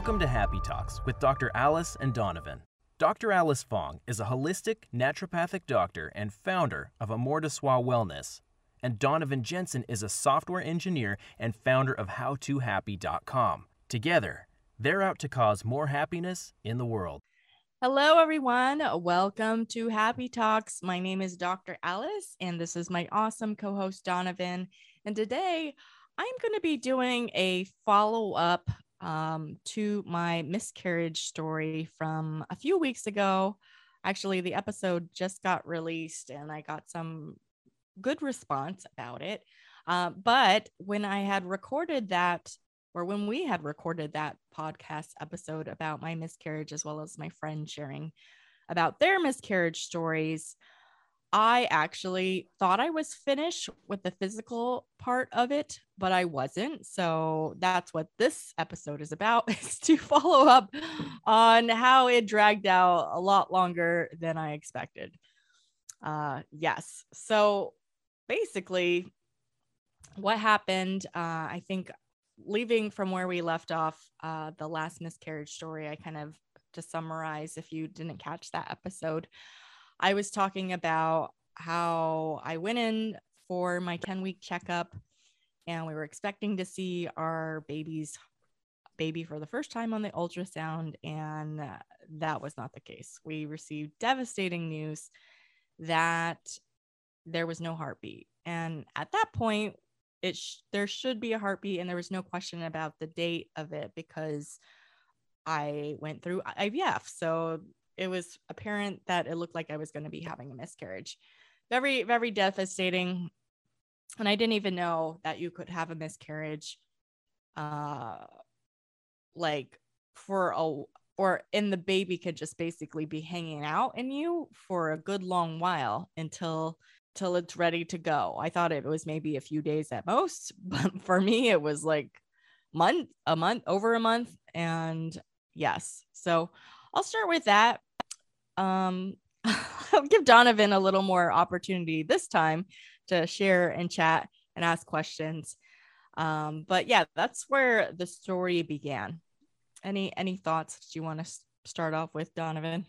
Welcome to Happy Talks with Dr. Alice and Donovan. Dr. Alice Fong is a holistic naturopathic doctor and founder of Amor de Soi Wellness. And Donovan Jensen is a software engineer and founder of HowToHappy.com. Together, they're out to cause more happiness in the world. Hello, everyone. Welcome to Happy Talks. My name is Dr. Alice, and this is my awesome co host, Donovan. And today I'm going to be doing a follow up um, to my miscarriage story from a few weeks ago. Actually, the episode just got released and I got some good response about it. Uh, but when I had recorded that, or when we had recorded that podcast episode about my miscarriage, as well as my friend sharing about their miscarriage stories, I actually thought I was finished with the physical part of it, but I wasn't. So that's what this episode is about is to follow up on how it dragged out a lot longer than I expected. Uh yes. So basically what happened uh I think leaving from where we left off uh the last miscarriage story I kind of to summarize if you didn't catch that episode I was talking about how I went in for my 10 week checkup and we were expecting to see our baby's baby for the first time on the ultrasound and that was not the case. We received devastating news that there was no heartbeat. And at that point, it sh- there should be a heartbeat and there was no question about the date of it because I went through IVF. So it was apparent that it looked like I was going to be having a miscarriage. Very, very devastating. And I didn't even know that you could have a miscarriage, uh, like for a or and the baby could just basically be hanging out in you for a good long while until till it's ready to go. I thought it was maybe a few days at most, but for me it was like month, a month, over a month and yes. So I'll start with that um, I'll give Donovan a little more opportunity this time to share and chat and ask questions. Um, but yeah, that's where the story began. Any any thoughts that you want to start off with, Donovan?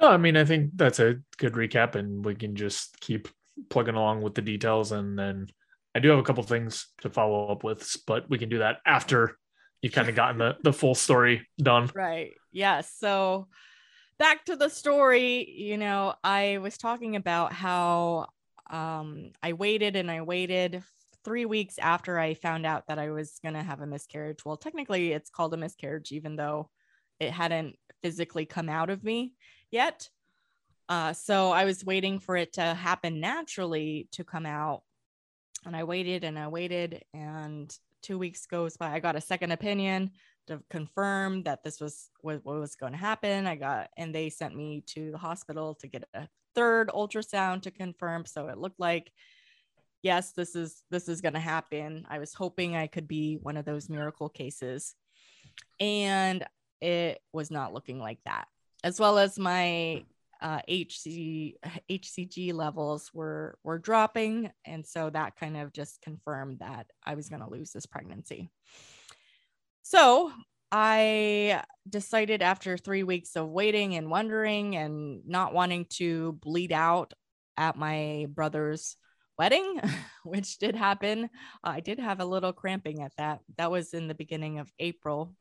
No, I mean I think that's a good recap, and we can just keep plugging along with the details, and then I do have a couple things to follow up with, but we can do that after you've kind of gotten the the full story done. Right. Yes. Yeah, so back to the story, you know, I was talking about how um, I waited and I waited three weeks after I found out that I was going to have a miscarriage. Well, technically, it's called a miscarriage, even though it hadn't physically come out of me yet. Uh, so I was waiting for it to happen naturally to come out. And I waited and I waited, and two weeks goes by. I got a second opinion to confirm that this was what, was going to happen. I got, and they sent me to the hospital to get a third ultrasound to confirm. So it looked like, yes, this is this is going to happen. I was hoping I could be one of those miracle cases, and it was not looking like that. As well as my uh, HC, HCG levels were were dropping, and so that kind of just confirmed that I was going to lose this pregnancy. So I decided after three weeks of waiting and wondering and not wanting to bleed out at my brother's wedding, which did happen. I did have a little cramping at that. That was in the beginning of April.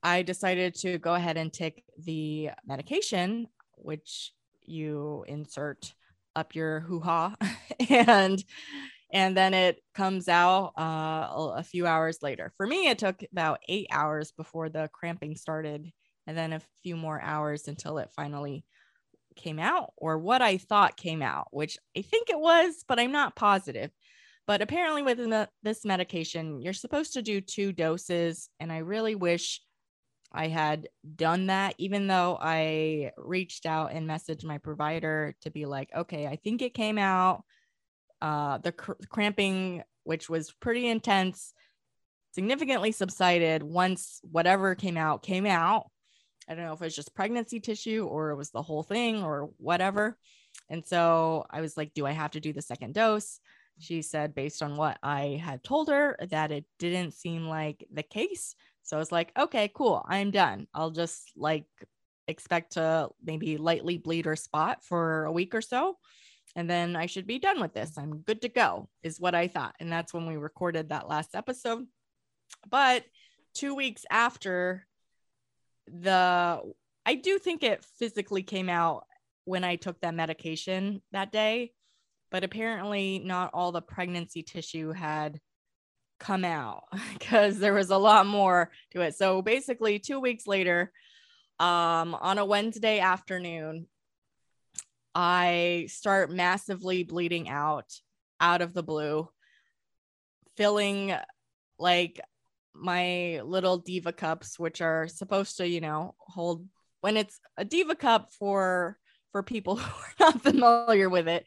I decided to go ahead and take the medication, which you insert up your hoo ha. and and then it comes out uh, a few hours later. For me, it took about eight hours before the cramping started, and then a few more hours until it finally came out, or what I thought came out, which I think it was, but I'm not positive. But apparently, with this medication, you're supposed to do two doses, and I really wish I had done that, even though I reached out and messaged my provider to be like, okay, I think it came out uh, the cr- cramping, which was pretty intense, significantly subsided once whatever came out came out. I don't know if it was just pregnancy tissue or it was the whole thing or whatever. And so I was like, do I have to do the second dose? She said, based on what I had told her, that it didn't seem like the case. So I was like, okay, cool. I'm done. I'll just like expect to maybe lightly bleed or spot for a week or so. And then I should be done with this. I'm good to go, is what I thought. And that's when we recorded that last episode. But two weeks after the, I do think it physically came out when I took that medication that day, but apparently not all the pregnancy tissue had come out because there was a lot more to it. So basically, two weeks later, um, on a Wednesday afternoon, I start massively bleeding out out of the blue, filling like my little diva cups, which are supposed to, you know, hold when it's a diva cup for for people who are not familiar with it.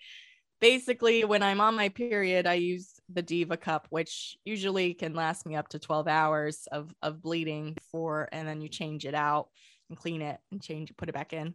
Basically, when I'm on my period, I use the diva cup which usually can last me up to 12 hours of of bleeding for and then you change it out and clean it and change put it back in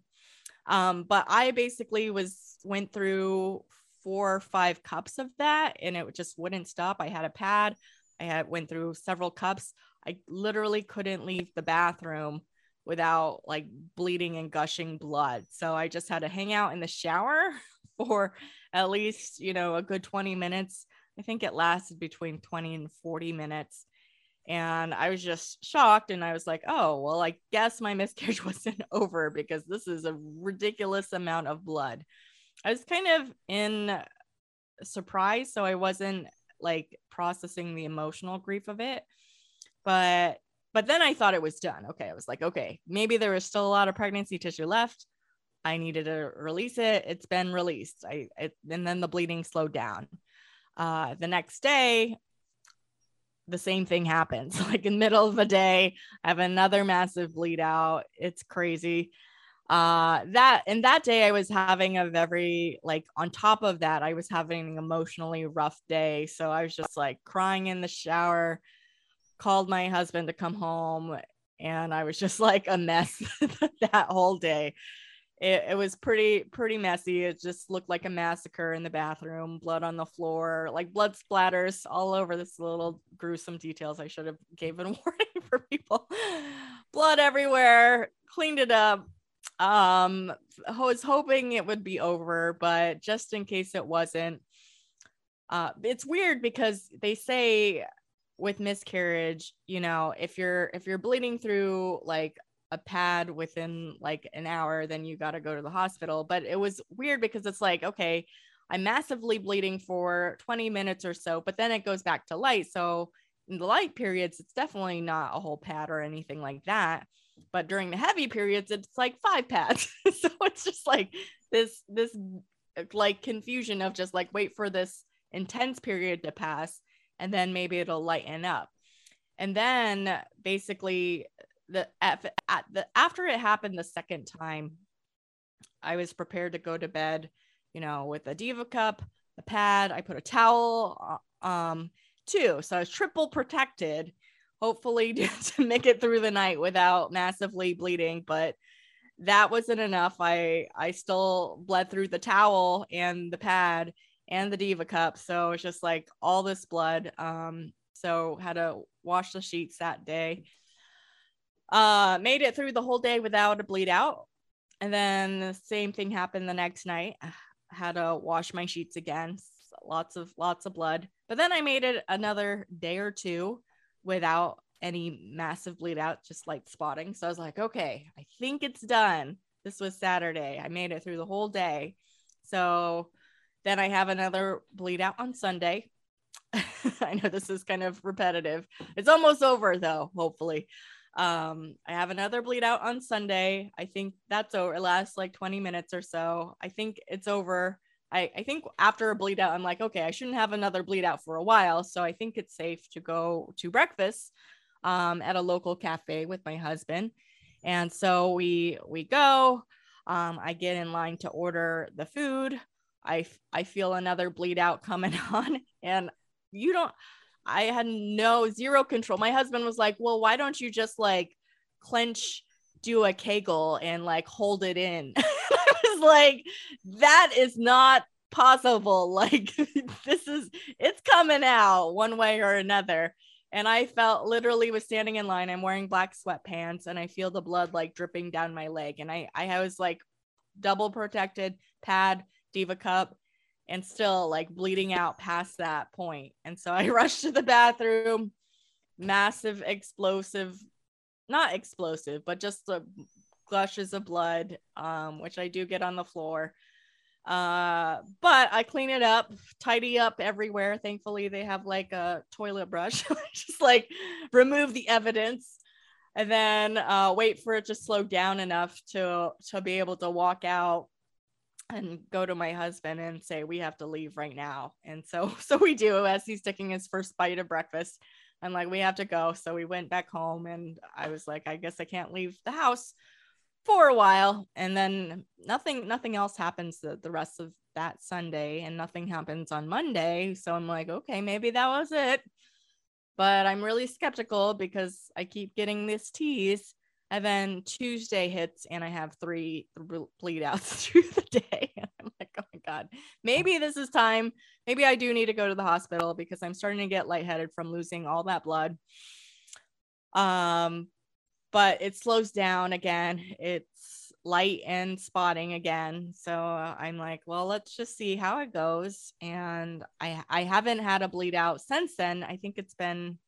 um but i basically was went through four or five cups of that and it just wouldn't stop. I had a pad. I had went through several cups. I literally couldn't leave the bathroom without like bleeding and gushing blood. So i just had to hang out in the shower for at least you know a good 20 minutes. I think it lasted between 20 and 40 minutes. And I was just shocked. And I was like, oh, well, I guess my miscarriage wasn't over because this is a ridiculous amount of blood. I was kind of in surprise. So I wasn't like processing the emotional grief of it. But but then I thought it was done. Okay. I was like, okay, maybe there was still a lot of pregnancy tissue left. I needed to release it. It's been released. I it, and then the bleeding slowed down. Uh, the next day, the same thing happens. Like in the middle of the day, I have another massive bleed out. It's crazy. Uh, that and that day I was having a very like on top of that, I was having an emotionally rough day. So I was just like crying in the shower, called my husband to come home, and I was just like a mess that whole day it, it was pretty pretty messy. It just looked like a massacre in the bathroom blood on the floor like blood splatters all over this little gruesome details i should have given warning for people. Blood everywhere cleaned it up. Um I was hoping it would be over but just in case it wasn't uh it's weird because they say with miscarriage you know if you're if you're bleeding through like a pad within like an hour, then you got to go to the hospital. But it was weird because it's like, okay, I'm massively bleeding for 20 minutes or so, but then it goes back to light. So in the light periods, it's definitely not a whole pad or anything like that. But during the heavy periods, it's like five pads. so it's just like this, this like confusion of just like wait for this intense period to pass and then maybe it'll lighten up. And then basically the at, the after it happened the second time, I was prepared to go to bed, you know, with a diva cup, a pad. I put a towel, uh, um, too, so I was triple protected. Hopefully, to make it through the night without massively bleeding, but that wasn't enough. I I still bled through the towel and the pad and the diva cup, so it's just like all this blood. Um, so had to wash the sheets that day uh, made it through the whole day without a bleed out. And then the same thing happened the next night. I had to wash my sheets again. Lots of lots of blood. But then I made it another day or two without any massive bleed out, just like spotting. So I was like, okay, I think it's done. This was Saturday. I made it through the whole day. So then I have another bleed out on Sunday. I know this is kind of repetitive. It's almost over though, hopefully. Um, I have another bleed out on Sunday. I think that's over. It lasts like 20 minutes or so. I think it's over. I, I think after a bleed out, I'm like, okay, I shouldn't have another bleed out for a while. So I think it's safe to go to breakfast um, at a local cafe with my husband. And so we we go. Um, I get in line to order the food. I I feel another bleed out coming on, and you don't. I had no zero control. My husband was like, "Well, why don't you just like clench, do a kegel, and like hold it in?" I was like, "That is not possible. Like this is it's coming out one way or another." and I felt literally was standing in line. I'm wearing black sweatpants and I feel the blood like dripping down my leg. And I, I was like double protected pad, Diva cup, and still like bleeding out past that point. And so I rushed to the bathroom, massive explosive, not explosive, but just the gushes of blood, um, which I do get on the floor. Uh, but I clean it up, tidy up everywhere. Thankfully, they have like a toilet brush, just like remove the evidence and then uh, wait for it to slow down enough to to be able to walk out and go to my husband and say we have to leave right now. And so so we do as he's taking his first bite of breakfast. I'm like we have to go. So we went back home and i was like i guess i can't leave the house for a while. And then nothing nothing else happens the, the rest of that sunday and nothing happens on monday. So i'm like okay maybe that was it. But i'm really skeptical because i keep getting this tease and then tuesday hits and i have three bleed outs through the day i'm like oh my god maybe this is time maybe i do need to go to the hospital because i'm starting to get lightheaded from losing all that blood um but it slows down again. It's light and spotting again. So I'm like, well, let's just see how it goes. And I I haven't had a bleed out since then. I think it's been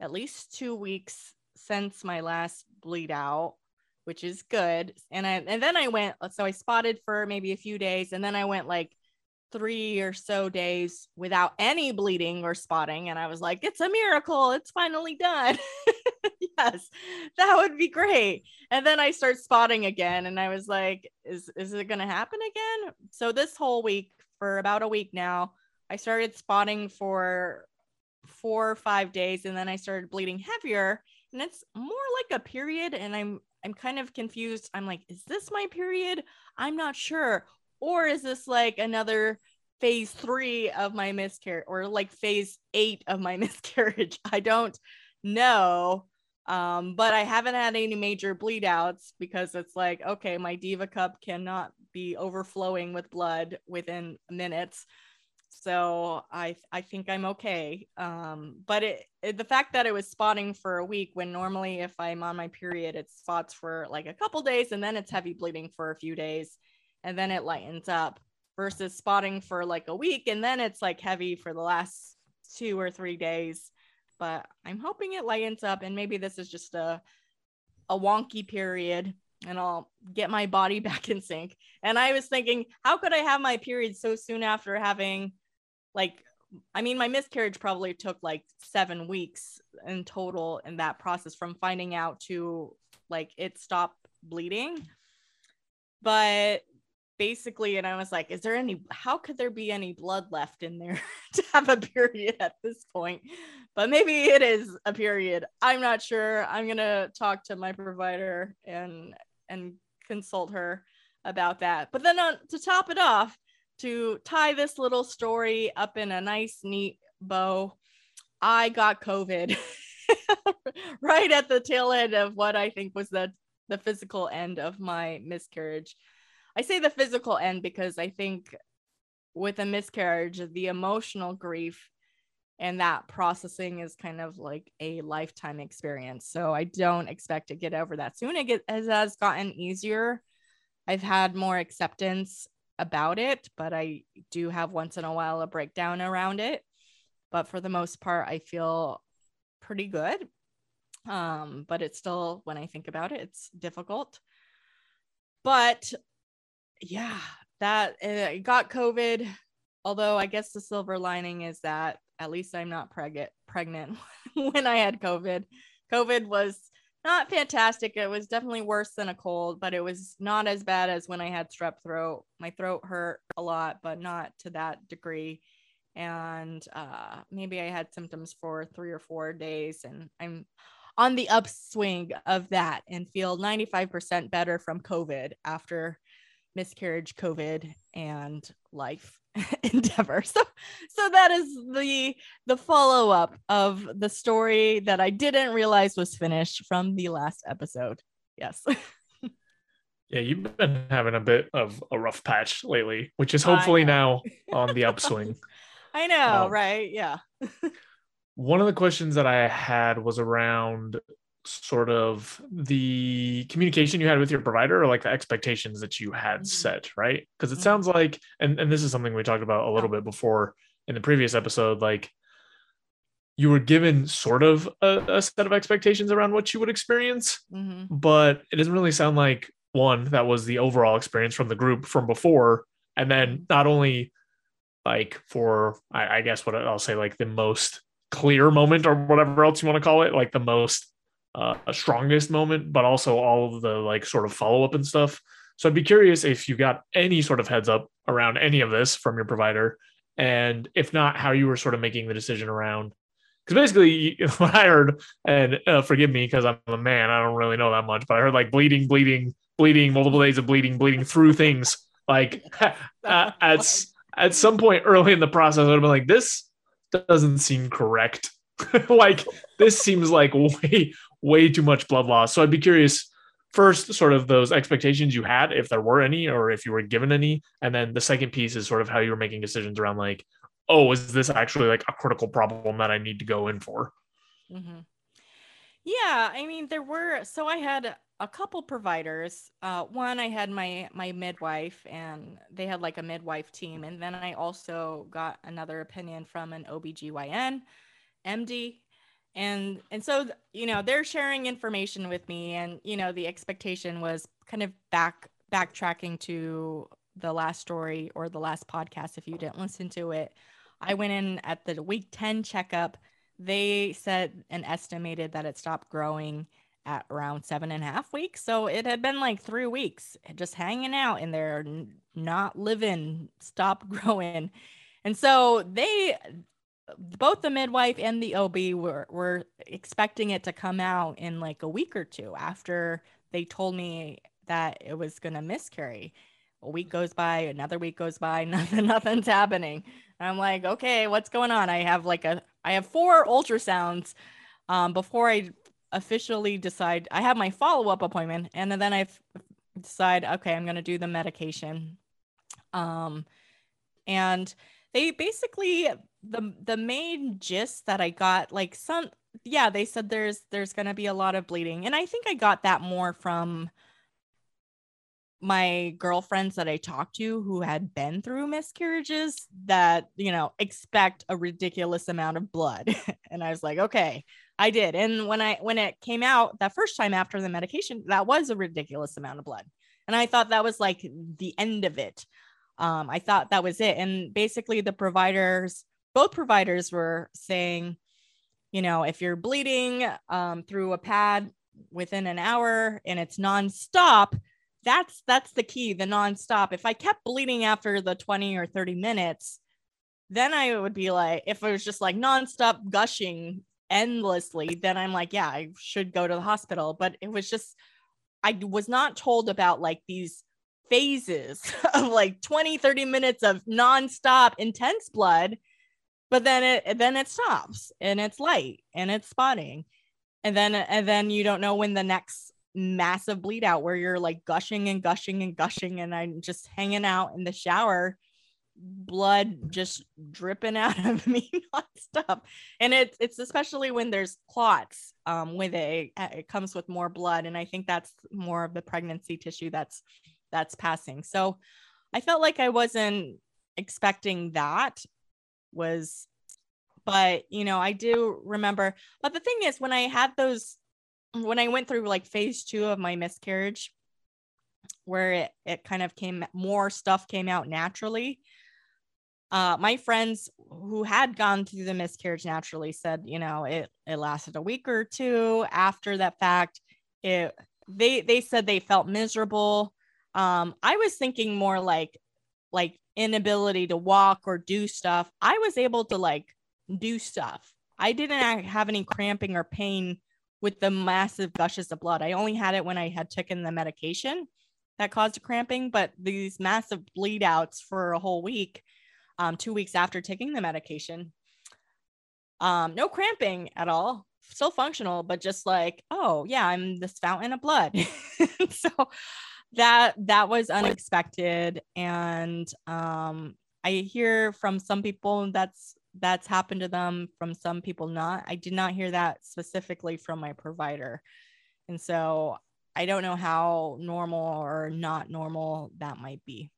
at least two weeks since my last bleed out, which is good. And I and then I went so I spotted for maybe a few days and then I went like three or so days without any bleeding or spotting. And I was like, it's a miracle. It's finally done. yes, that would be great. And then I start spotting again. And I was like, is, is it going to happen again? So this whole week, for about a week now, I started spotting for four or five days. And then I started bleeding heavier. And it's more like a period. And I'm I'm kind of confused. I'm like, is this my period? I'm not sure or is this like another phase three of my miscarriage or like phase eight of my miscarriage i don't know um, but i haven't had any major bleed outs because it's like okay my diva cup cannot be overflowing with blood within minutes so i i think i'm okay um, but it, it, the fact that it was spotting for a week when normally if i'm on my period it spots for like a couple days and then it's heavy bleeding for a few days and then it lightens up versus spotting for like a week and then it's like heavy for the last two or three days but i'm hoping it lightens up and maybe this is just a a wonky period and I'll get my body back in sync. And I was thinking, how could I have my period so soon after having like I mean my miscarriage probably took like 7 weeks in total in that process from finding out to like it stopped bleeding. But basically and i was like is there any how could there be any blood left in there to have a period at this point? But maybe it is a period. I'm not sure. I'm going to talk to my provider and and consult her about that. But then on, to top it off to tie this little story up in a nice neat bow i got covid right at the tail end of what i think was the the physical end of my miscarriage I say the physical end because I think with a miscarriage, the emotional grief and that processing is kind of like a lifetime experience. So I don't expect to get over that soon. It, it has gotten easier. I've had more acceptance about it, but I do have once in a while a breakdown around it. But for the most part, I feel pretty good. Um, but it's still, when I think about it, it's difficult. But yeah, that uh, got COVID. Although I guess the silver lining is that at least I'm not pregnant pregnant when I had COVID. COVID was not fantastic. It was definitely worse than a cold, but it was not as bad as when I had strep throat. My throat hurt a lot, but not to that degree. And uh, maybe I had symptoms for three or four days, and I'm on the upswing of that and feel 95% better from COVID after miscarriage, COVID, and life endeavor. So so that is the the follow-up of the story that I didn't realize was finished from the last episode. Yes. yeah, you've been having a bit of a rough patch lately, which is hopefully now on the upswing. I know, um, right? Yeah. one of the questions that I had was around sort of the communication you had with your provider or like the expectations that you had Mhm. set, right? Because it Mhm. sounds like, and, and this is something we talked about a little bit before in the previous episode, like you were given sort of a, a set of expectations around what you would experience, Mhm. but it doesn't really sound like one that was the overall experience from the group from before. And then not only like for, I, I guess what I'll say, like the most clear moment or whatever else you want to call it, like the most uh, strongest moment, but also all of the like sort of follow up and stuff. So I'd be curious if you got any sort of heads up around any of this from your provider, and if not, how you were sort of making the decision around. Because basically, what I heard, and uh, forgive me because I'm a man, I don't really know that much, but I heard like bleeding, bleeding, bleeding, multiple days of bleeding, bleeding through things. Like uh, at at some point early in the process, I would have been like, this doesn't seem correct. like this seems like way way too much blood loss. So I'd be curious first sort of those expectations you had if there were any or if you were given any and then the second piece is sort of how you were making decisions around like oh is this actually like a critical problem that I need to go in for? Mm-hmm. Yeah, I mean, there were so I had a couple providers. Uh, one, I had my my midwife, and they had like a midwife team, and then I also got another opinion from an OBGYN, MD, and and so you know they're sharing information with me, and you know the expectation was kind of back backtracking to the last story or the last podcast if you didn't listen to it. I went in at the week 10 checkup they said and estimated that it stopped growing at around seven and a half weeks. So it had been like three weeks just hanging out in there, not living, stop growing. And so they, both the midwife and the OB were, were expecting it to come out in like a week or two after they told me that it was going to miscarry. A week goes by, another week goes by, nothing, nothing's happening. And I'm like, okay, what's going on? I have like a, I have four ultrasounds um, before I officially decide. I have my follow up appointment, and then I decide, okay, I'm going to do the medication. Um, and they basically the the main gist that I got, like some, yeah, they said there's there's going to be a lot of bleeding, and I think I got that more from my girlfriends that I talked to who had been through miscarriages that, you know, expect a ridiculous amount of blood. and I was like, okay, I did. And when I when it came out that first time after the medication, that was a ridiculous amount of blood. And I thought that was like the end of it. Um, I thought that was it. And basically the providers, both providers were saying, you know, if you're bleeding um, through a pad within an hour and it's nonstop, that's that's the key the nonstop if i kept bleeding after the 20 or 30 minutes then i would be like if it was just like nonstop gushing endlessly then i'm like yeah i should go to the hospital but it was just i was not told about like these phases of like 20 30 minutes of nonstop intense blood but then it then it stops and it's light and it's spotting and then and then you don't know when the next massive bleed out where you're like gushing and gushing and gushing and I'm just hanging out in the shower blood just dripping out of me nonstop. And it's it's especially when there's clots um with it it comes with more blood and I think that's more of the pregnancy tissue that's that's passing so I felt like I wasn't expecting that was but you know I do remember but the thing is when I had those when I went through like phase two of my miscarriage, where it, it kind of came more stuff came out naturally. Uh, my friends who had gone through the miscarriage naturally said, you know, it it lasted a week or two after that fact. It they they said they felt miserable. Um, I was thinking more like like inability to walk or do stuff. I was able to like do stuff. I didn't have any cramping or pain with the massive gushes of blood. I only had it when I had taken the medication that caused cramping, but these massive bleed outs for a whole week, um, two weeks after taking the medication, um, no cramping at all, still functional, but just like, oh yeah, I'm this fountain of blood. so that that was unexpected, and um, I hear from some people that's that's happened to them from some people not. I did not hear that specifically from my provider. And so i don't know how normal or not normal that might be.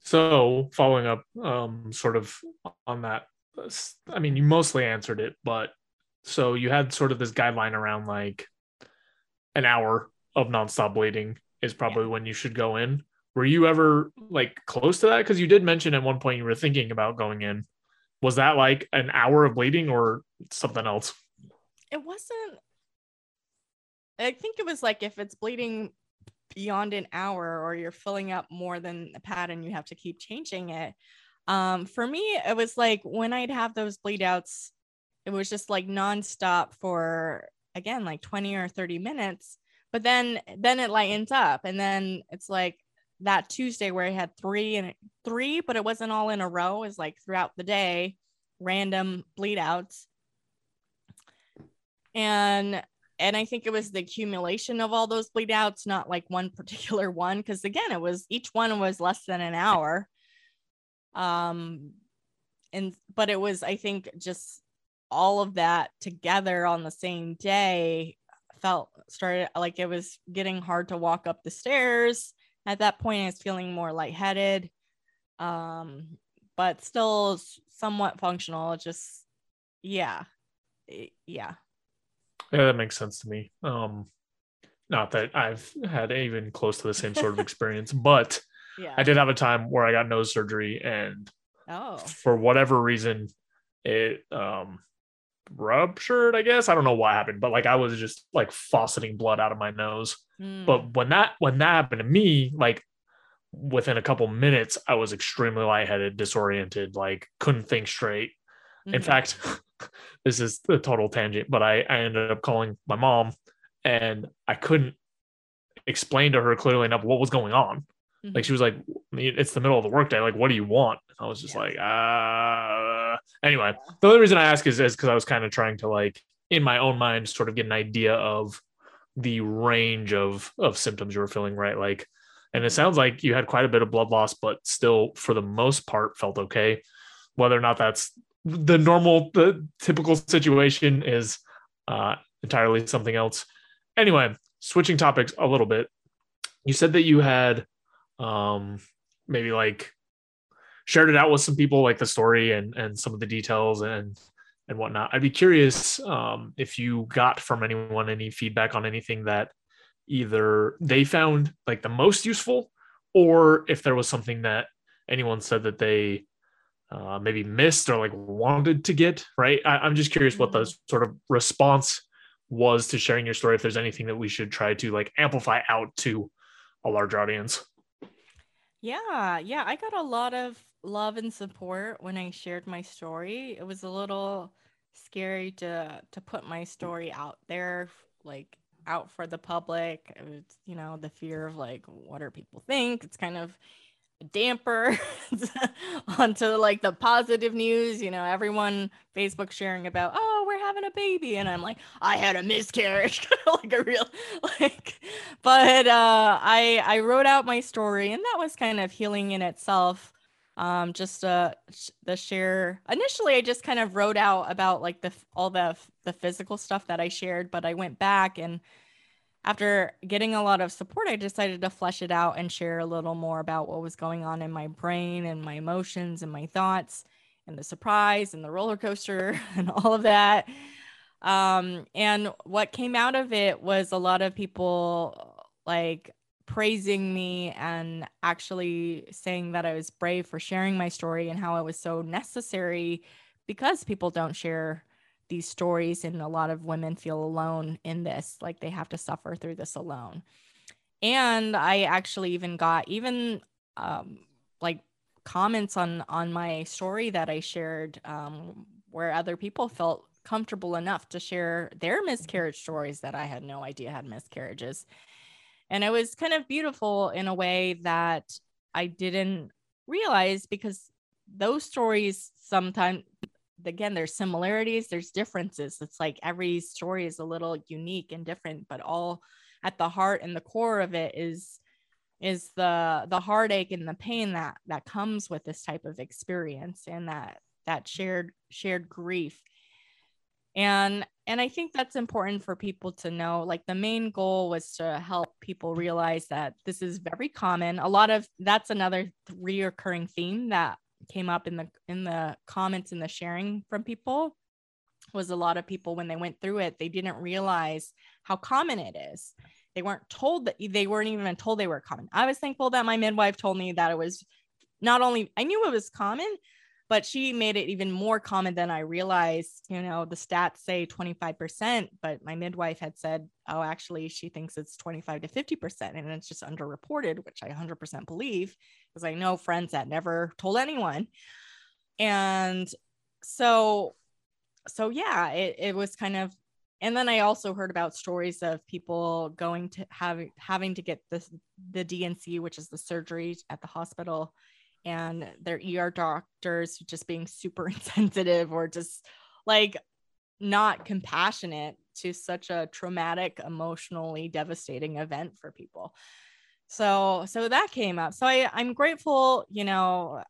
So following up um sort of on that i mean you mostly answered it but so you had sort of this guideline around like an hour of nonstop bleeding is probably yeah. when you should go in were you ever like close to that? Because you did mention at one point you were thinking about going in. Was that like an hour of bleeding or something else? It wasn't. I think it was like if it's bleeding beyond an hour or you're filling up more than a pad and you have to keep changing it. Um, for me, it was like when I'd have those bleed outs, it was just like nonstop for again like 20 or 30 minutes. But then then it lightens up and then it's like that Tuesday where I had three and three, but it wasn't all in a row. Is like throughout the day, random bleed outs. And and I think it was the accumulation of all those bleed outs, not like one particular one. Cause again, it was each one was less than an hour. Um and but it was, I think, just all of that together on the same day felt started like it was getting hard to walk up the stairs at that point, I was feeling more lightheaded, um, but still somewhat functional. Just, yeah, yeah. Yeah, that makes sense to me. Um, not that I've had even close to the same sort of experience, but yeah. I did have a time where I got nose surgery, and oh, for whatever reason, it um ruptured, I guess. I don't know what happened, but like I was just like fauceting blood out of my nose. Mm. But when that when that happened to me, like within a couple minutes, I was extremely lightheaded, disoriented, like couldn't think straight. Mm-hmm. In fact, this is a total tangent, but I, I ended up calling my mom and I couldn't explain to her clearly enough what was going on. Mm-hmm. Like she was like, it's the middle of the workday. Like, what do you want? I was just like, uh anyway. The only reason I ask is because I was kind of trying to like in my own mind sort of get an idea of the range of of symptoms you were feeling, right? Like, and it sounds like you had quite a bit of blood loss, but still for the most part felt okay. Whether or not that's the normal, the typical situation is uh entirely something else. Anyway, switching topics a little bit. You said that you had um maybe like shared it out with some people like the story and and some of the details and and whatnot. I'd be curious um if you got from anyone any feedback on anything that either they found like the most useful or if there was something that anyone said that they uh, maybe missed or like wanted to get right? I, am just curious what the mm-hmm. sort of response was to sharing your story if there's anything that we should try to like amplify out to a larger audience. Yeah, yeah, I got a lot of love and support when I shared my story. It was a little scary to to put my story out there like out for the public. You know, the fear of like what are people think? It's kind of a damper onto like the positive news you know everyone facebook sharing about oh we're having a baby and i'm like i had a miscarriage like a real like but uh i i wrote out my story and that was kind of healing in itself um just uh the share initially i just kind of wrote out about like the all the the physical stuff that i shared but i went back and after getting a lot of support, I decided to flesh it out and share a little more about what was going on in my brain and my emotions and my thoughts and the surprise and the roller coaster and all of that. Um, and what came out of it was a lot of people like praising me and actually saying that I was brave for sharing my story and how it was so necessary because people don't share these stories and a lot of women feel alone in this like they have to suffer through this alone. And i actually even got even um, like comments on on my story that i shared um, where other people felt comfortable enough to share their miscarriage stories that i had no idea had miscarriages and it was kind of beautiful in a way that i didn't realize because those stories sometimes again there's similarities there's differences. It's like every story is a little unique and different but all at the heart and the core of it is is the the heartache and the pain that that comes with this type of experience and that that shared shared grief and and i think that's important for people to know like the main goal was to help people realize that this is very common. A lot of that's another reoccurring theme that came up in the in the comments and the sharing from people was a lot of people when they went through it they didn't realize how common it is. They weren't told that they weren't even told they were common. I was thankful that my midwife told me that it was not only i knew it was common but she made it even more common than I realized. You know, the stats say 25%, but my midwife had said, oh, actually, she thinks it's 25 to 50%. And it's just underreported, which I 100% believe because I know friends that never told anyone. And so, so yeah, it, it was kind of and then I also heard about stories of people going to have having to get this the D&C, which is the surgery at the hospital, and their ER doctors just being super insensitive or just like not compassionate to such a traumatic, emotionally devastating event for people. So, so that came up. So I, I'm grateful, you know,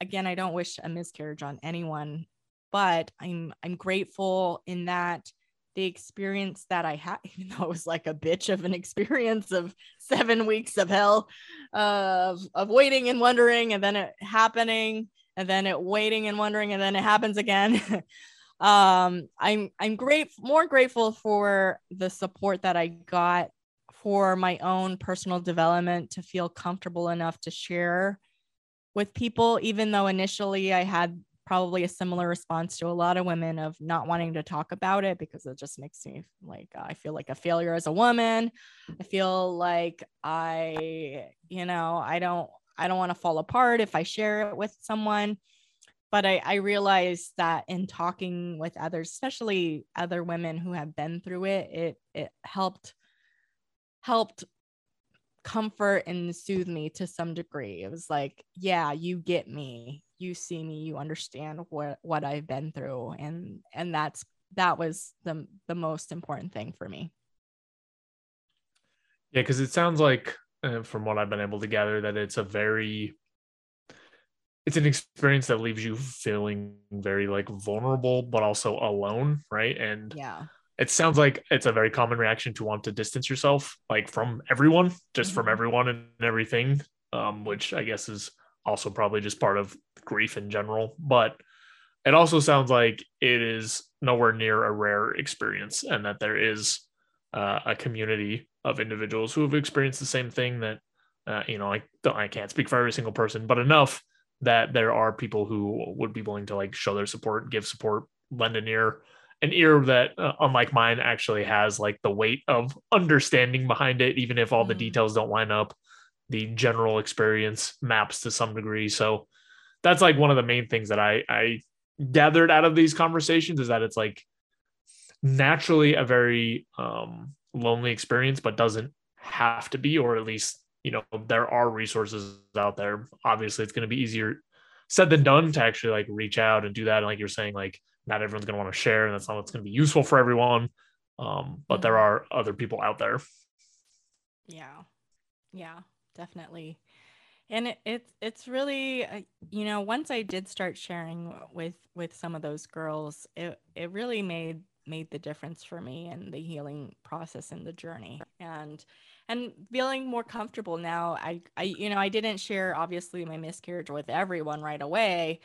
again, I don't wish a miscarriage on anyone, but I'm, I'm grateful in that the experience that I had, even though it was like a bitch of an experience of seven weeks of hell, of of waiting and wondering, and then it happening, and then it waiting and wondering, and then it happens again. um, I'm I'm great, more grateful for the support that I got for my own personal development to feel comfortable enough to share with people, even though initially I had probably a similar response to a lot of women of not wanting to talk about it because it just makes me like uh, I feel like a failure as a woman. I feel like I, you know, I don't I don't want to fall apart if I share it with someone. But I, I realized that in talking with others, especially other women who have been through it, it it helped helped comfort and soothe me to some degree. It was like, yeah, you get me you see me you understand what what i've been through and and that's that was the the most important thing for me. Yeah because it sounds like uh, from what i've been able to gather that it's a very it's an experience that leaves you feeling very like vulnerable but also alone right? And yeah. it sounds like it's a very common reaction to want to distance yourself like from everyone just mm-hmm. from everyone and everything um, which i guess is also probably just part of grief in general. But it also sounds like it is nowhere near a rare experience and that there is uh, a community of individuals who have experienced the same thing that, uh, you know, I, I can't speak for every single person, but enough that there are people who would be willing to like show their support, give support, lend an ear, an ear that, uh, unlike mine, actually has like the weight of understanding behind it, even if all mm. the details don't line up the general experience maps to some degree. So that's like one of the main things that I I gathered out of these conversations is that it's like naturally a very um, lonely experience, but doesn't have to be, or at least you know there are resources out there. Obviously, it's going to be easier said than done to actually like reach out and do that. And like you're saying, like not everyone's going to want to share, and that's not what's going to be useful for everyone. Um, but there are other people out there. Yeah, yeah definitely. And it, it's it's really uh, you know once i did start sharing with with some of those girls it it really made made the difference for me and the healing process and the journey. And and feeling more comfortable now i i you know i didn't share obviously my miscarriage with everyone right away.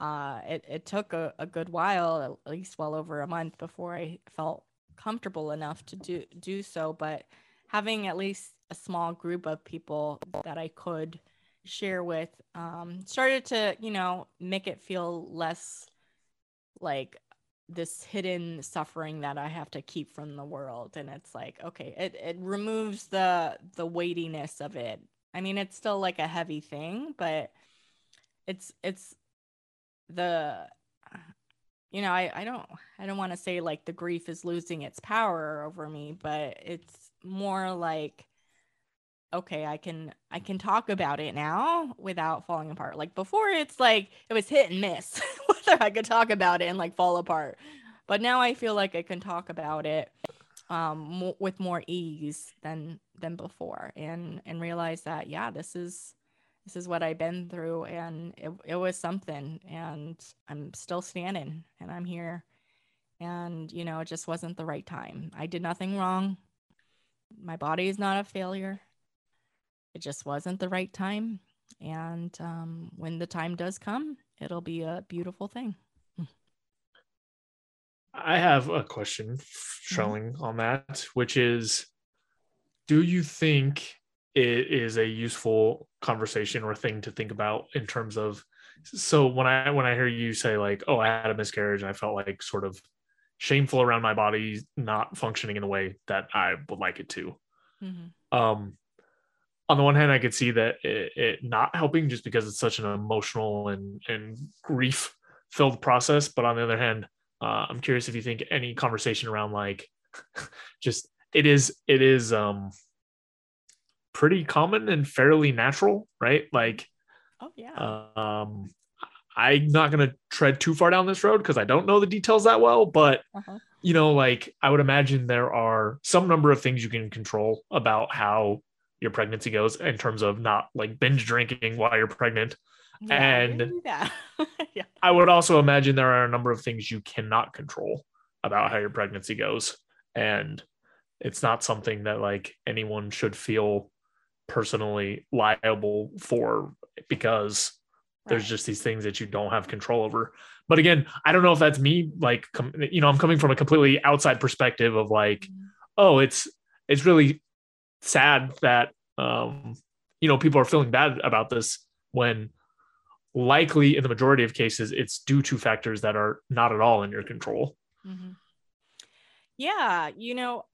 Uh it, it took a, a good while at least well over a month before i felt comfortable enough to do do so. But having at least a small group of people that I could share with um, started to, you know, make it feel less like this hidden suffering that I have to keep from the world. And it's like, okay, it, it removes the the weightiness of it. I mean, it's still like a heavy thing, but it's it's the you know, I, I don't I don't want to say like the grief is losing its power over me, but it's more like okay i can i can talk about it now without falling apart like before it's like it was hit and miss whether i could talk about it and like fall apart but now i feel like i can talk about it um with more ease than than before and and realize that yeah this is this is what I've been through and it, it was something and I'm still standing and I'm here and you know it just wasn't the right time. I did nothing wrong. My body is not a failure. It just wasn't the right time and um, when the time does come, it'll be a beautiful thing. I have a question Mm-hmm. showing on that, which is do you think it is a useful conversation or thing to think about in terms of so when I when I hear you say like, oh, I had a miscarriage and I felt like sort of shameful around my body not functioning in the way that I would like it to. Mm-hmm. Um on the one hand, I could see that it, it not helping just because it's such an emotional and and grief filled process. But on the other hand, uh, I'm curious if you think any conversation around like just it is it is um pretty common and fairly natural, right? Like Oh yeah. um I'm not gonna tread too far down this road because I don't know the details that well, but Uh-huh. you know, like I would imagine there are some number of things you can control about how your pregnancy goes in terms of not like binge drinking while you're pregnant. Yeah, and- didn't do that. yeah. I would also imagine there are a number of things you cannot control about how your pregnancy goes. And it's not something that like anyone should feel personally liable for because there's just these things that you don't have control over. But again, I don't know if that's me like com- you know, I'm coming from a completely outside perspective of like Mhm. oh it's it's really sad that um you know people are feeling bad about this when likely in the majority of cases it's due to factors that are not at all in your control Mhm. Yeah, you know,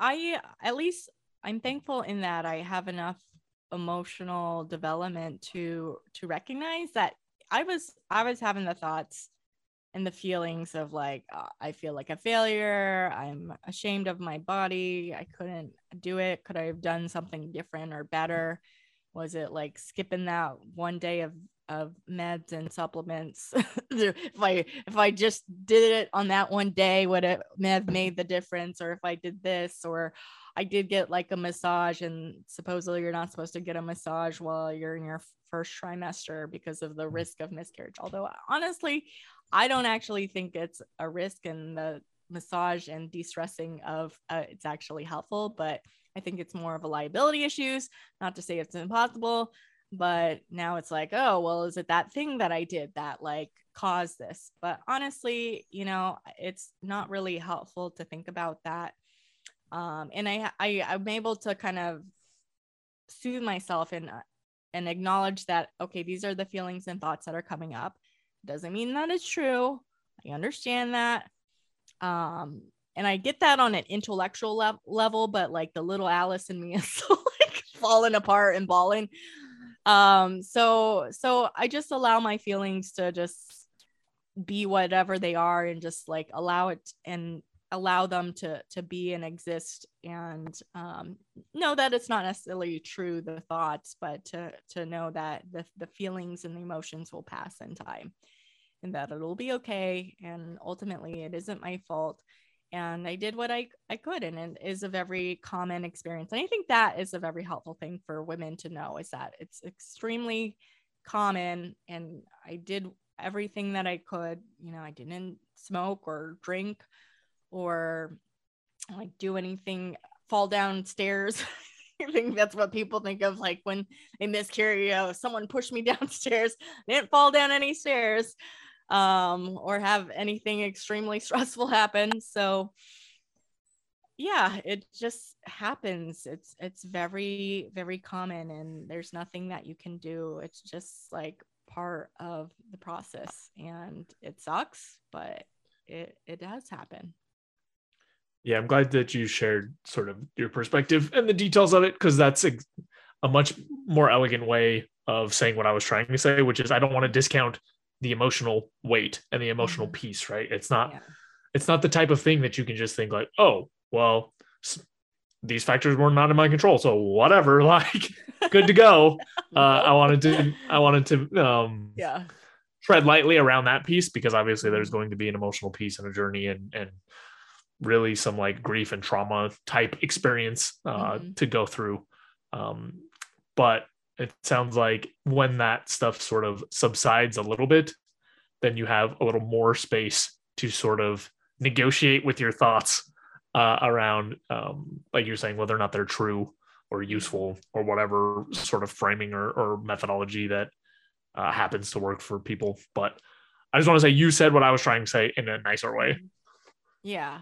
I at least I'm thankful in that I have enough emotional development to to recognize that I was I was having the thoughts and the feelings of like uh, I feel like a failure, I'm ashamed of my body, I couldn't do it, could I have done something different or better? Was it like skipping that one day of of meds and supplements? If i if i just did it on that one day would it have made the difference? Or if i did this or i did get like a massage and supposedly you're not supposed to get a massage while you're in your first trimester because of the risk of miscarriage. Although honestly i don't actually think it's a risk in the massage and de-stressing of uh, it's actually helpful but i think it's more of a liability issues not to say it's impossible but now it's like oh well is it that thing that i did that like caused this? But honestly you know it's not really helpful to think about that. Um and i, I i'm able to kind of soothe myself and uh, and acknowledge that okay these are the feelings and thoughts that are coming up doesn't mean that it's true. I understand that. Um and i get that on an intellectual lev- level but like the little alice in me is still like falling apart and bawling. Um so so i just allow my feelings to just be whatever they are and just like allow it and allow them to to be and exist and um know that it's not necessarily true the thoughts but to to know that the the feelings and the emotions will pass in time and that it'll be okay and ultimately it isn't my fault and I did what I, I could and it is a very common experience. And I think that is a very helpful thing for women to know is that it's extremely common and I did everything that I could. You know, I didn't smoke or drink or like do anything, fall downstairs. I think that's what people think of like when they miscarry, know, someone pushed me downstairs, I didn't fall down any stairs um, or have anything extremely stressful happen. So yeah, it just happens. It's it's very very common and there's nothing that you can do. It's just like part of the process and it sucks, but it it does happen. Yeah i'm glad that you shared sort of your perspective and the details of it because that's a, a much more elegant way of saying what i was trying to say which is i don't want to discount the emotional weight and the emotional Mhm. piece right it's not Yeah. it's not the type of thing that you can just think like oh well these factors were not in my control so whatever like good to go uh, i wanted to i wanted to um yeah. tread lightly around that piece because obviously there's going to be an emotional piece and a journey and and really some like grief and trauma type experience uh, Mhm. to go through. Um, but it sounds like when that stuff sort of subsides a little bit, then you have a little more space to sort of negotiate with your thoughts uh, around, um, like you're saying, whether or not they're true or useful or whatever sort of framing or, or methodology that uh, happens to work for people. But I just want to say you said what I was trying to say in a nicer way. Yeah.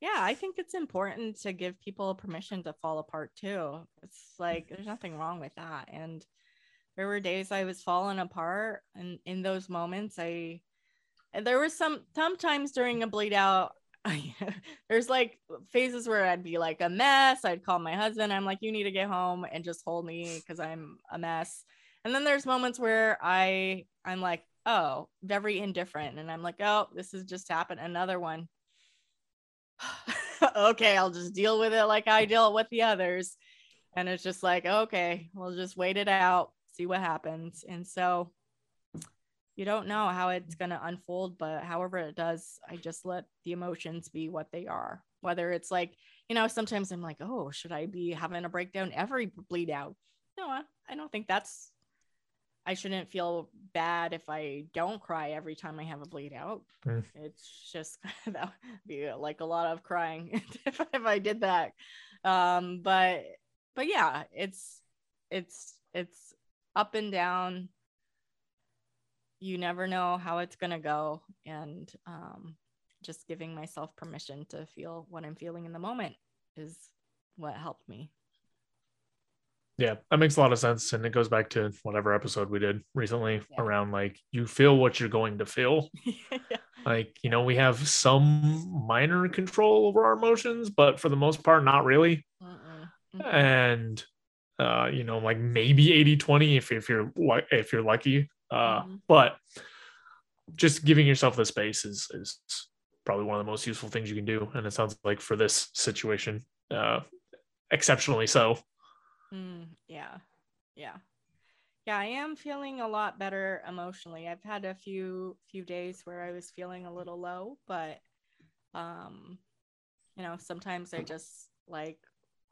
Yeah, I think it's important to give people permission to fall apart too. It's like there's nothing wrong with that. And there were days I was falling apart and in those moments I and there was some sometimes during a bleed out I, there's like phases where I'd be like a mess. I'd call my husband. I'm like, you need to get home and just hold me because I'm a mess. And then there's moments where I I'm like, oh, very indifferent. And I'm like, oh, this has just happened. Another one. okay, I'll just deal with it like I dealt with the others. And it's just like, okay, we'll just wait it out, see what happens. And so you don't know how it's going to unfold, but however it does, I just let the emotions be what they are. Whether it's like, you know, sometimes I'm like, oh, should I be having a breakdown every bleed out? No, I- I don't think that's, I shouldn't feel bad if I don't cry every time I have a bleed out. Mm. It's just that would be like a lot of crying if, if I did that. Um, but, but yeah, it's, it's, it's up and down you never know how it's going to go and um, just giving myself permission to feel what i'm feeling in the moment is what helped me Yeah, that makes a lot of sense. And it goes back to whatever episode we did recently Yeah. around like you feel what you're going to feel. yeah. Like, you know, we have some minor control over our emotions, but for the most part, not really. And uh, you know, like maybe 80 20 if, if you're like if you're lucky. Uh, Mhm. but just giving yourself the space is is probably one of the most useful things you can do. And it sounds like for this situation, uh exceptionally so. Mm, yeah. Yeah. Yeah, I am feeling a lot better emotionally. I've had a few few days where I was feeling a little low, but um you know, sometimes I just like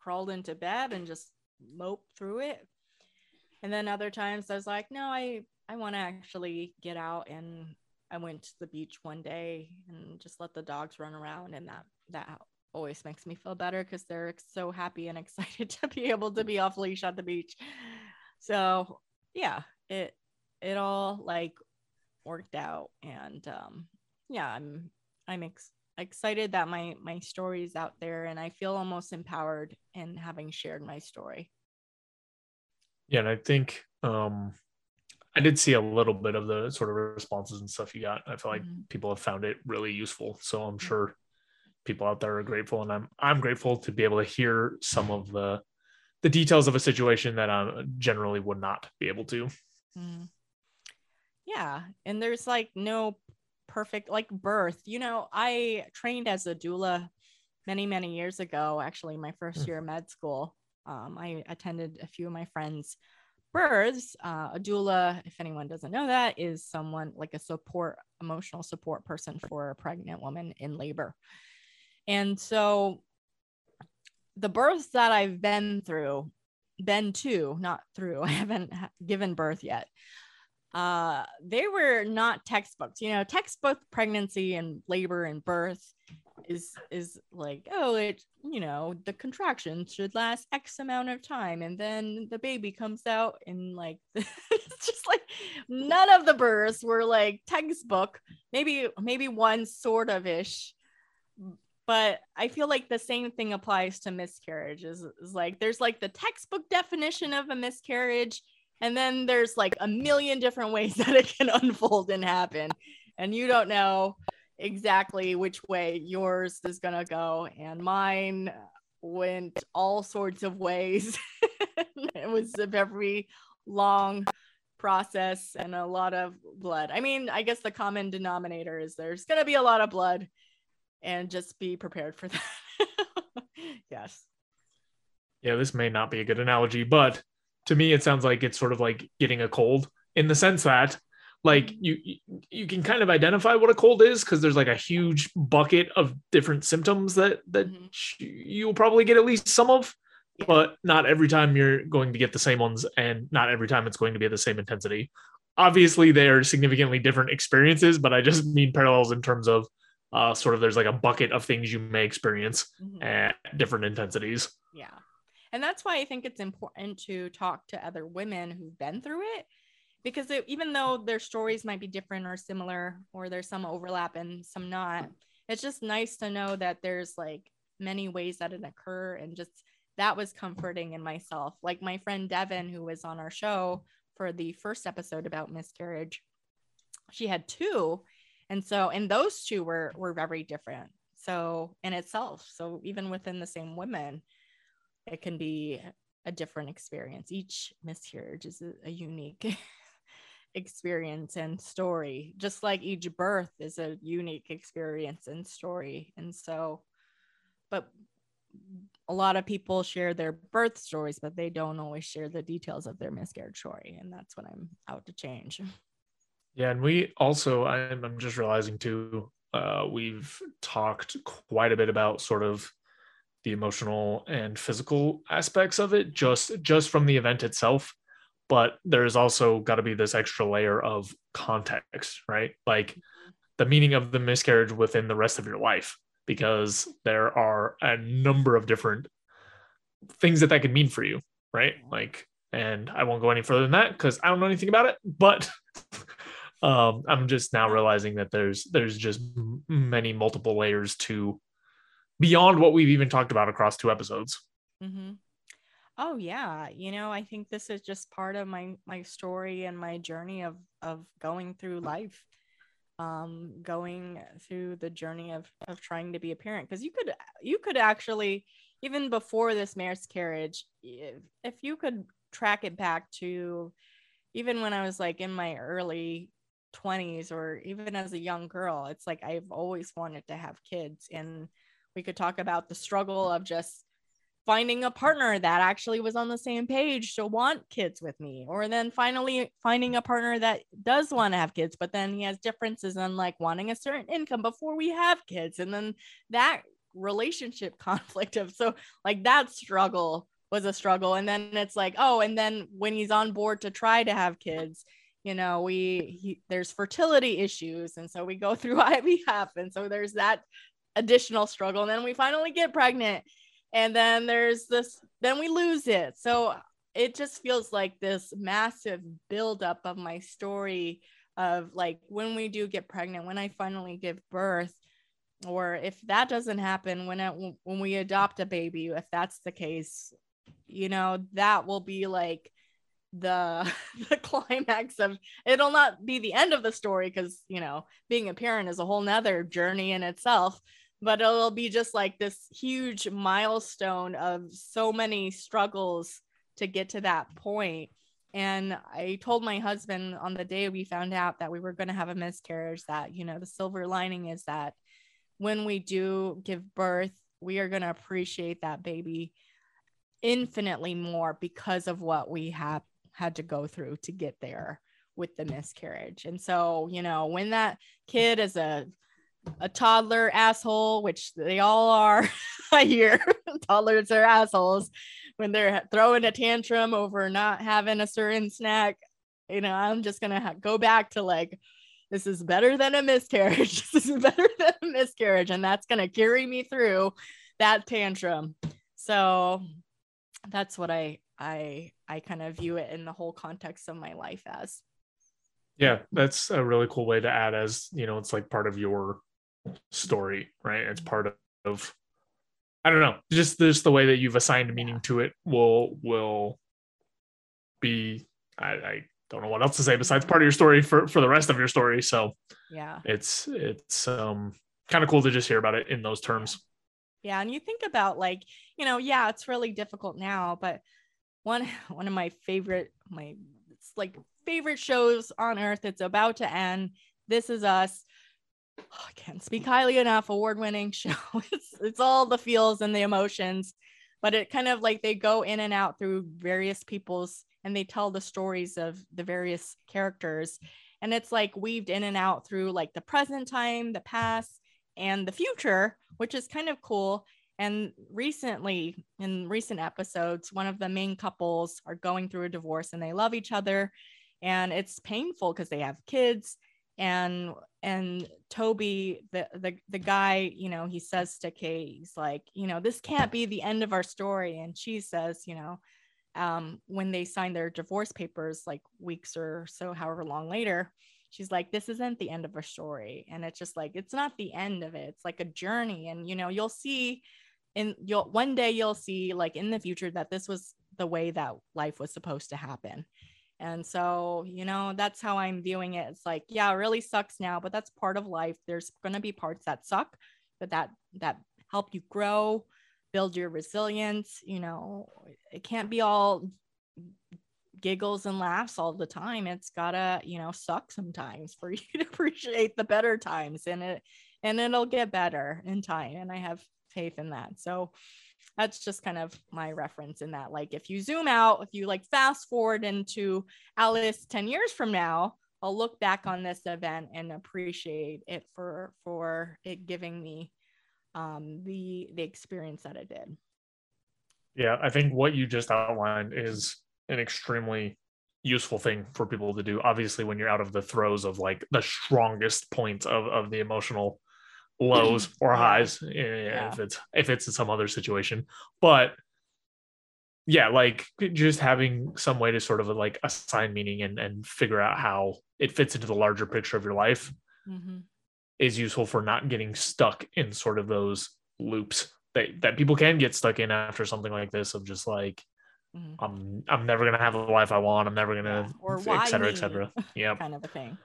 crawled into bed and just mope through it. And then other times I was like, no, I I want to actually get out and I went to the beach one day and just let the dogs run around and that that always makes me feel better because they're so happy and excited to be able to be off leash at the beach. So yeah, it it all like worked out and um yeah, I'm I'm ex- excited that my my story is out there and I feel almost empowered in having shared my story. Yeah, and I think um I did see a little bit of the sort of responses and stuff you got. I feel like Mhm. people have found it really useful. So I'm sure people out there are grateful and I'm I'm grateful to be able to hear some of the the details of a situation that I generally would not be able to. Mm. Yeah, and there's like no perfect like birth. You know, I trained as a doula many many years ago. Actually, my first Mm. year of med school, um, I attended a few of my friends' births. Uh, a doula, if anyone doesn't know that, is someone like a support, emotional support person for a pregnant woman in labor. And so, the births that I've been through, been to, not through, I haven't given birth yet uh they were not textbooks. You know textbook pregnancy and labor and birth is is like oh it you know the contractions should last x amount of time and then the baby comes out and like it's just like none of the births were like textbook. Maybe maybe one sort of ish but i feel like the same thing applies to miscarriages is like there's like the textbook definition of a miscarriage and then there's like a million different ways that it can unfold and happen. And you don't know exactly which way yours is going to go. And mine went all sorts of ways. it was a very long process and a lot of blood. I mean, I guess the common denominator is there's going to be a lot of blood and just be prepared for that. yes. Yeah, this may not be a good analogy, but to me it sounds like it's sort of like getting a cold in the sense that like you you can kind of identify what a cold is because there's like a huge bucket of different symptoms that that Mhm. you'll probably get at least some of but not every time you're going to get the same ones and not every time it's going to be at the same intensity obviously they are significantly different experiences but i just mean parallels in terms of uh, sort of there's like a bucket of things you may experience Mhm. at different intensities Yeah. And that's why I think it's important to talk to other women who've been through it because it, even though their stories might be different or similar or there's some overlap and some not, it's just nice to know that there's like many ways that it occur and just that was comforting in myself. Like my friend Devin who was on our show for the first episode about miscarriage, she had two and so and those two were were very different. So in itself, so even within the same women, it can be a different experience. Each miscarriage is a, a unique experience and story, just like each birth is a unique experience and story. And so, but a lot of people share their birth stories, but they don't always share the details of their miscarriage story. And that's what I'm out to change. Yeah, and we also I'm, I'm just realizing too, uh, we've talked quite a bit about sort of the emotional and physical aspects of it, just just from the event itself. But there's also got to be this extra layer of context, right? Like the meaning of the miscarriage within the rest of your life, because there are a number of different things that that could mean for you, right? Like, and I won't go any further than that because I don't know anything about it, but um i'm just now realizing that there's there's just many multiple layers to beyond what we've even talked about across two episodes Mm-hmm. Oh yeah, you know, I think this is just part of my my story and my journey of of going through life, um, going through the journey of of trying to be a parent. Because you could you could actually even before this miscarriage, if, if you could track it back to even when I was like in my early 20s or even as a young girl, it's like I've always wanted to have kids and we could talk about the struggle of just finding a partner that actually was on the same page to want kids with me or then finally finding a partner that does want to have kids but then he has differences on like wanting a certain income before we have kids and then that relationship conflict of so like that struggle was a struggle and then it's like oh and then when he's on board to try to have kids you know we he, there's fertility issues and so we go through IVF and so there's that additional struggle and then we finally get pregnant and then there's this then we lose it. So it just feels like this massive buildup of my story of like when we do get pregnant when i finally give birth or if that doesn't happen when it when we adopt a baby if that's the case you know that will be like the the climax of it'll not be the end of the story because you know being a parent is a whole nother journey in itself but it'll be just like this huge milestone of so many struggles to get to that point. And i told my husband on the day we found out that we were going to have a miscarriage that you know the silver lining is that when we do give birth we are going to appreciate that baby infinitely more because of what we have had to go through to get there with the miscarriage and so you know when that kid is a a toddler asshole, which they all are. I hear toddlers are assholes when they're throwing a tantrum over not having a certain snack. You know, I'm just gonna ha- go back to like, this is better than a miscarriage. this is better than a miscarriage, and that's gonna carry me through that tantrum. So that's what I I I kind of view it in the whole context of my life as. yeah that's a really cool way to add as you know it's like part of your story right? It's part of i don't know just just the way that you've assigned meaning to it will will be I, I don't know what else to say besides part of your story for for the rest of your story so Yeah. it's it's um kind of cool to just hear about it in those terms Yeah, and you think about like, you know, yeah, it's really difficult now, but one one of my favorite my it's like favorite shows on earth, it's about to end. This is us. Oh, I can't speak highly enough. Award-winning show. It's it's all the feels and the emotions, but it kind of like they go in and out through various people's and they tell the stories of the various characters. and it's like weaved in and out through like the present time the past and the future which is kind of cool. And recently in recent episodes one of the main couples are going through a divorce and they love each other. And it's painful because they have kids. And and toby the, the the guy you know he says to kate he's like you know this can't be the end of our story. And she says you know um, when they sign their divorce papers like weeks or so however long later she's like this isn't the end of our story. And it's just like it's not the end of it. It's like a journey. And you know you'll see in you'll one day you'll see like in the future that this was the way that life was supposed to happen. And so you know that's how i'm viewing it. It's like yeah it really sucks now but that's part of life. There's going to be parts that suck but that that help you grow build your resilience you know. It can't be all giggles and laughs all the time it's gotta you know suck sometimes for you to appreciate the better times and it and it'll get better in time and i have faith in that. So that's just kind of my reference in that like if you zoom out if you like fast forward into alice 10 years from now i'll look back on this event and appreciate it for for it giving me um the the experience that it did. Yeah i think what you just outlined is an extremely useful thing for people to do obviously when you're out of the throes of like the strongest points of, of the emotional lows or highs yeah. if it's if it's in some other situation but yeah like just having some way to sort of like assign meaning and and figure out how it fits into the larger picture of your life mm-hmm. is useful for not getting stuck in sort of those loops that that people can get stuck in after something like this of just like mm-hmm. I'm I'm never gonna have the life I want. I'm never gonna, yeah. et cetera, et cetera. Yeah, kind of a thing.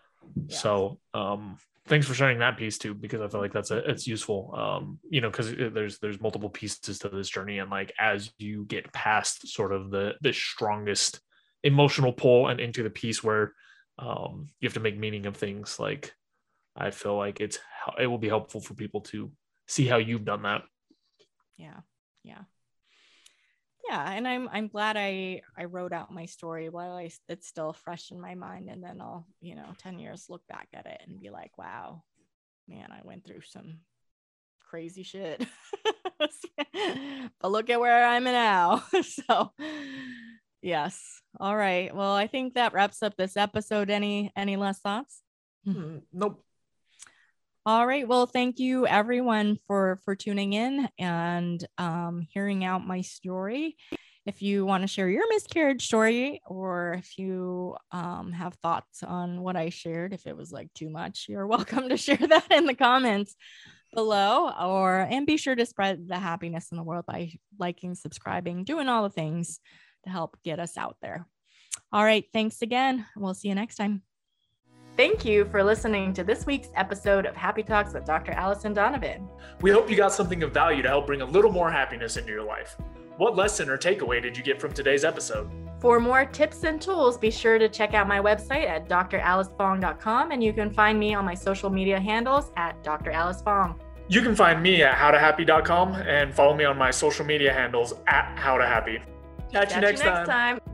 Yeah. So, um, thanks for sharing that piece too because i feel like that's a, it's useful um you know because there's there's multiple pieces to this journey and like as you get past sort of the the strongest emotional pull and into the piece where um you have to make meaning of things like i feel like it's it will be helpful for people to see how you've done that yeah yeah yeah and i'm i'm glad i i wrote out my story while i it's still fresh in my mind and then i'll you know 10 years look back at it and be like wow man i went through some crazy shit. But look at where i'm at now. So yes. All right. Well i think that wraps up this episode. Any any last thoughts? Mm, nope all right. Well, thank you everyone for for tuning in and um, hearing out my story. If you want to share your miscarriage story, or if you um, have thoughts on what I shared, if it was like too much, you're welcome to share that in the comments below. Or and be sure to spread the happiness in the world by liking, subscribing, doing all the things to help get us out there. All right. Thanks again. We'll see you next time. Thank you for listening to this week's episode of Happy Talks with Dr. Allison Donovan. We hope you got something of value to help bring a little more happiness into your life. What lesson or takeaway did you get from today's episode? For more tips and tools, be sure to check out my website at dralicefong.com and you can find me on my social media handles at Dr. Alice Fong. You can find me at howtohappy.com and follow me on my social media handles at howtohappy. Catch, Catch you next, you next time. time.